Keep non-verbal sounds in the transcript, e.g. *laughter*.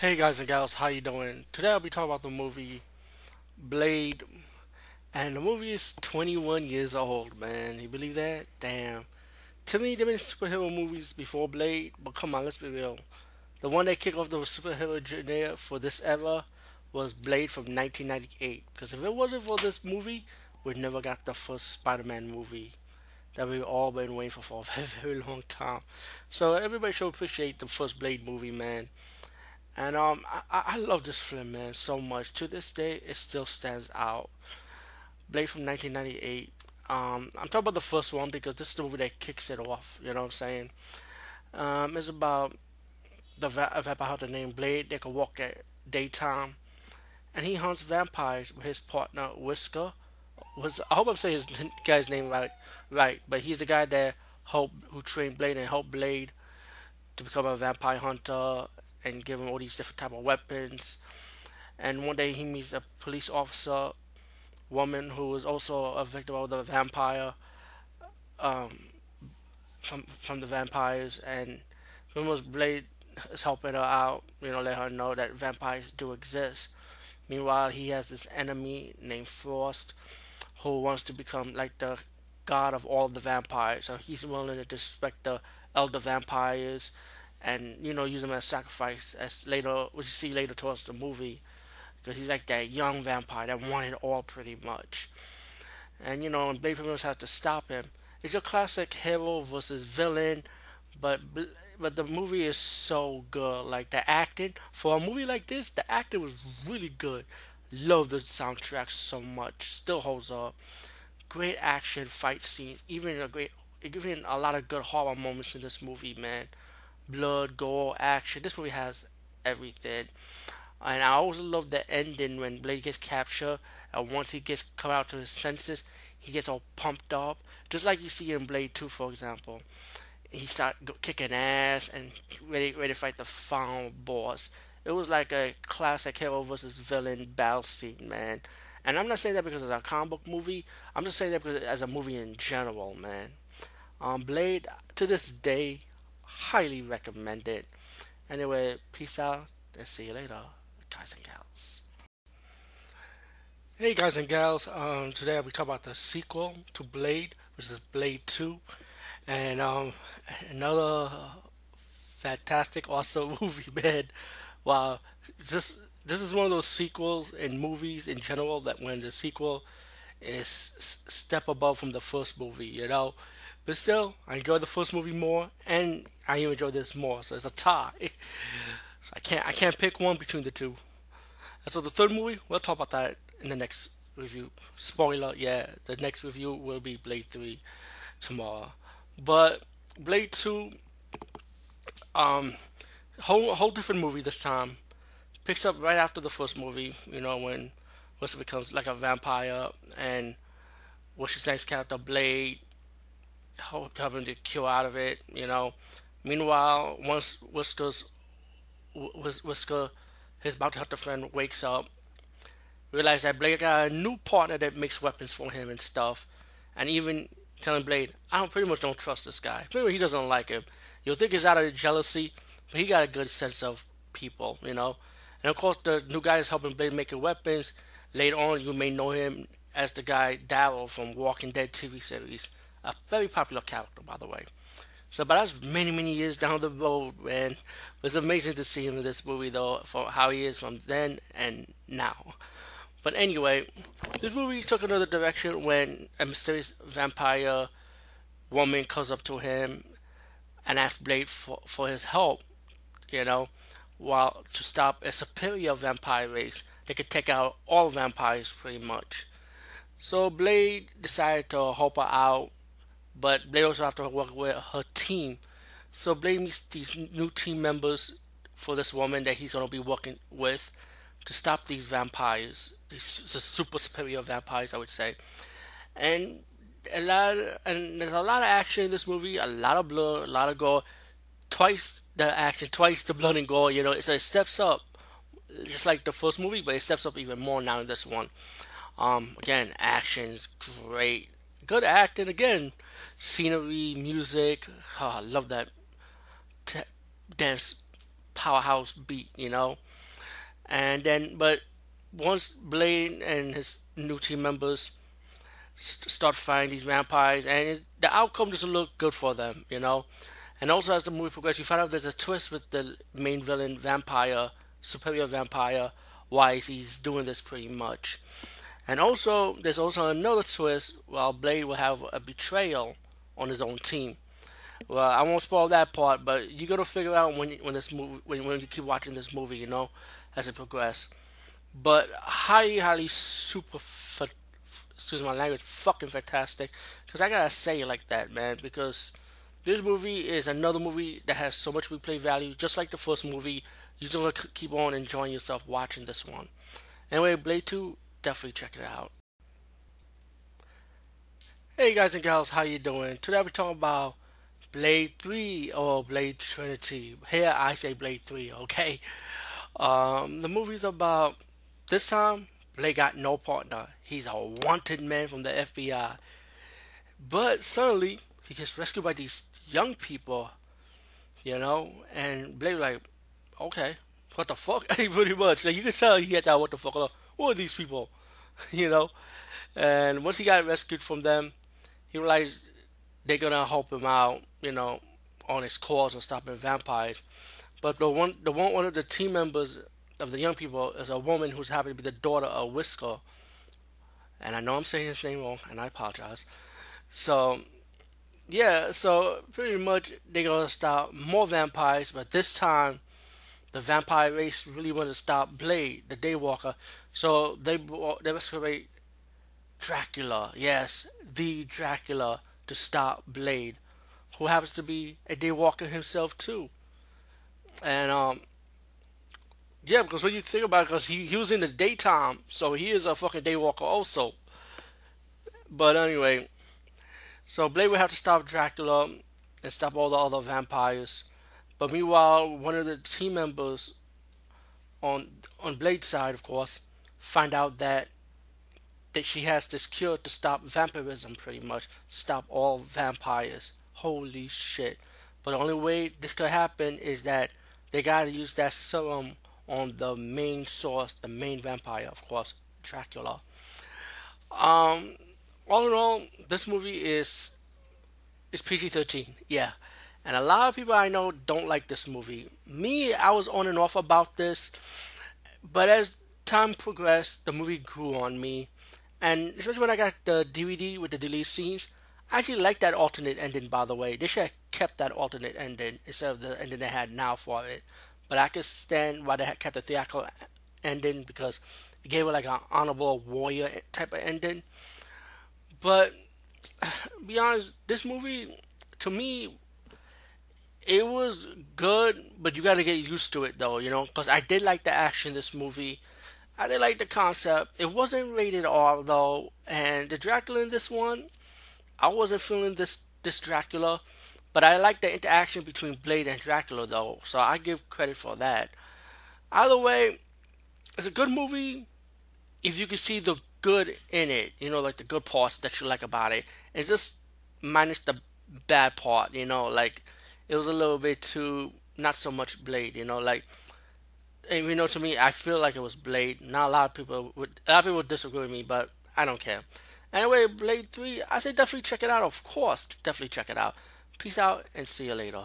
Hey guys and gals, how you doing? Today I'll be talking about the movie Blade, and the movie is 21 years old, man. You believe that? Damn. To me, there been superhero movies before Blade, but come on, let's be real. The one that kicked off the superhero genre for this era was Blade from 1998. Because if it wasn't for this movie, we'd never got the first Spider-Man movie that we've all been waiting for for a very, *laughs* very long time. So everybody should appreciate the first Blade movie, man. And um, I, I love this film, man, so much. To this day, it still stands out. Blade from 1998. Um, I'm talking about the first one because this is the movie that kicks it off. You know what I'm saying? Um, it's about the va- vampire hunter named Blade. They can walk at daytime, and he hunts vampires with his partner Whisker. Was I hope I'm saying his guy's name right, right? But he's the guy that helped who trained Blade and helped Blade to become a vampire hunter and give him all these different type of weapons. And one day he meets a police officer, woman who was also a victim of the vampire, um, from from the vampires, and almost Blade is helping her out. You know, let her know that vampires do exist. Meanwhile, he has this enemy named Frost, who wants to become like the god of all the vampires. So he's willing to disrespect the elder vampires and you know use him as sacrifice as later which you see later towards the movie. Because he's like that young vampire that wanted all pretty much. And you know and Blade much had to stop him. It's your classic hero versus villain but but the movie is so good. Like the acting for a movie like this the acting was really good. Love the soundtrack so much. Still holds up. Great action fight scenes. Even a great even a lot of good horror moments in this movie man blood, gore, action. This movie has everything. And I always love the ending when Blade gets captured and once he gets come out to his senses, he gets all pumped up, just like you see in Blade Two, for example. He start kicking ass and ready ready to fight the final boss. It was like a classic hero versus villain battle scene, man. And I'm not saying that because it's a comic book movie. I'm just saying that because as a movie in general, man. Um, Blade to this day highly recommend it. Anyway, peace out and see you later, guys and gals. Hey guys and gals, um, today I'll be talking about the sequel to Blade, which is Blade 2, and um, another fantastic, awesome *laughs* movie, man. Wow, this this is one of those sequels in movies in general that when the sequel is step above from the first movie, you know, but still, I enjoyed the first movie more, and I enjoyed this more. So it's a tie. *laughs* So I can't I can't pick one between the two. And so the third movie, we'll talk about that in the next review. Spoiler, yeah, the next review will be Blade Three tomorrow. But Blade Two, um, whole whole different movie this time. Picks up right after the first movie. You know when Wesker becomes like a vampire and what's his next character Blade helping to kill out of it, you know. Meanwhile, once Wesker's Wesker, his bounty friend, wakes up, realizes that Blade got a new partner that makes weapons for him and stuff, and even telling Blade, I don't pretty much don't trust this guy. Pretty he doesn't like him. You'll think he's out of jealousy, but he got a good sense of people, you know. And of course, the new guy is helping Blade make weapons. Later on, you may know him as the guy Daryl from Walking Dead TV series. A very popular character, by the way. So, but that's many, many years down the road, man. It was amazing to see him in this movie, though, for how he is from then and now. But anyway, this movie took another direction when a mysterious vampire woman comes up to him and asks Blade for, for his help, you know, while to stop a superior vampire race that could take out all vampires pretty much. So Blade decided to help her out but they also have to work with her team. So Blade meets these new team members for this woman that he's going to be working with to stop these vampires, these the super superior vampires, I would say. And a lot, of, and there's a lot of action in this movie, a lot of blood, a lot of gore. Twice the action, twice the blood and gore. You know, it's, it steps up, just like the first movie, but it steps up even more now in this one. Um, again, action's great, good acting again scenery, music. Oh, I love that t- dance powerhouse beat, you know. And then, but once Blade and his new team members start fighting these vampires, and it, the outcome doesn't look good for them, you know. And also, as the movie progresses, you find out there's a twist with the main villain, vampire, superior vampire, why he's doing this pretty much. And also, there's also another twist while Blade will have a betrayal on his own team. Well, I won't spoil that part, but you gotta figure out when when this movie when, when you keep watching this movie, you know, as it progresses. But highly, highly super, excuse my language, fucking fantastic. Because I gotta say it like that, man. Because this movie is another movie that has so much replay value, just like the first movie. You're just gonna keep on enjoying yourself watching this one. Anyway, Blade 2, definitely check it out. Hey guys and gals, how you doing? Today we're talking about Blade 3 or Blade Trinity. Here I say Blade 3, okay? Um, the movie's about this time Blade got no partner. He's a wanted man from the FBI. But suddenly he gets rescued by these young people, you know, and Blade like, okay, what the fuck? *laughs* Pretty much. Like you can tell he had that what the fuck. Who are these people? *laughs* you know? And once he got rescued from them, he realized they're gonna help him out, you know, on his cause of stopping vampires. But the one, the one, one of the team members of the young people is a woman who's happy to be the daughter of Whisker. And I know I'm saying his name wrong, and I apologize. So, yeah, so pretty much they're gonna stop more vampires, but this time the vampire race really want to stop Blade, the Daywalker. So they they rescue Dracula, yes, the Dracula, to stop Blade, who happens to be a Daywalker himself too. And um, yeah, because when you think about it, because he, he was in the daytime, so he is a fucking daywalker also. But anyway, so Blade would have to stop Dracula and stop all the other vampires. But meanwhile, one of the team members on on Blade's side, of course, find out that that she has this cure to stop vampirism, pretty much stop all vampires. Holy shit! But the only way this could happen is that they gotta use that serum on the main source, the main vampire, of course, Dracula. Um, all in all, this movie is is PG-13, yeah. And a lot of people I know don't like this movie. Me, I was on and off about this, but as time progressed, the movie grew on me. And especially when I got the DVD with the deleted scenes, I actually like that alternate ending, by the way. They should have kept that alternate ending instead of the ending they had now for it. But I can stand why they kept the theatrical ending because it gave it like an honorable warrior type of ending. But *sighs* be honest, this movie to me it was good, but you got to get used to it though, you know, because I did like the action in this movie. I did like the concept. It wasn't rated R though, and the Dracula in this one, I wasn't feeling this this Dracula. But I like the interaction between Blade and Dracula, though, so I give credit for that. Either way, it's a good movie if you can see the good in it, you know, like the good parts that you like about it. It's just minus the bad part, you know, like it was a little bit too, not so much Blade, you know, like, and, you know, to me, I feel like it was Blade. Not a lot of people would, a lot of people would disagree with me, but I don't care. Anyway, Blade 3, I say definitely check it out, of course, definitely check it out. Peace out and see you later.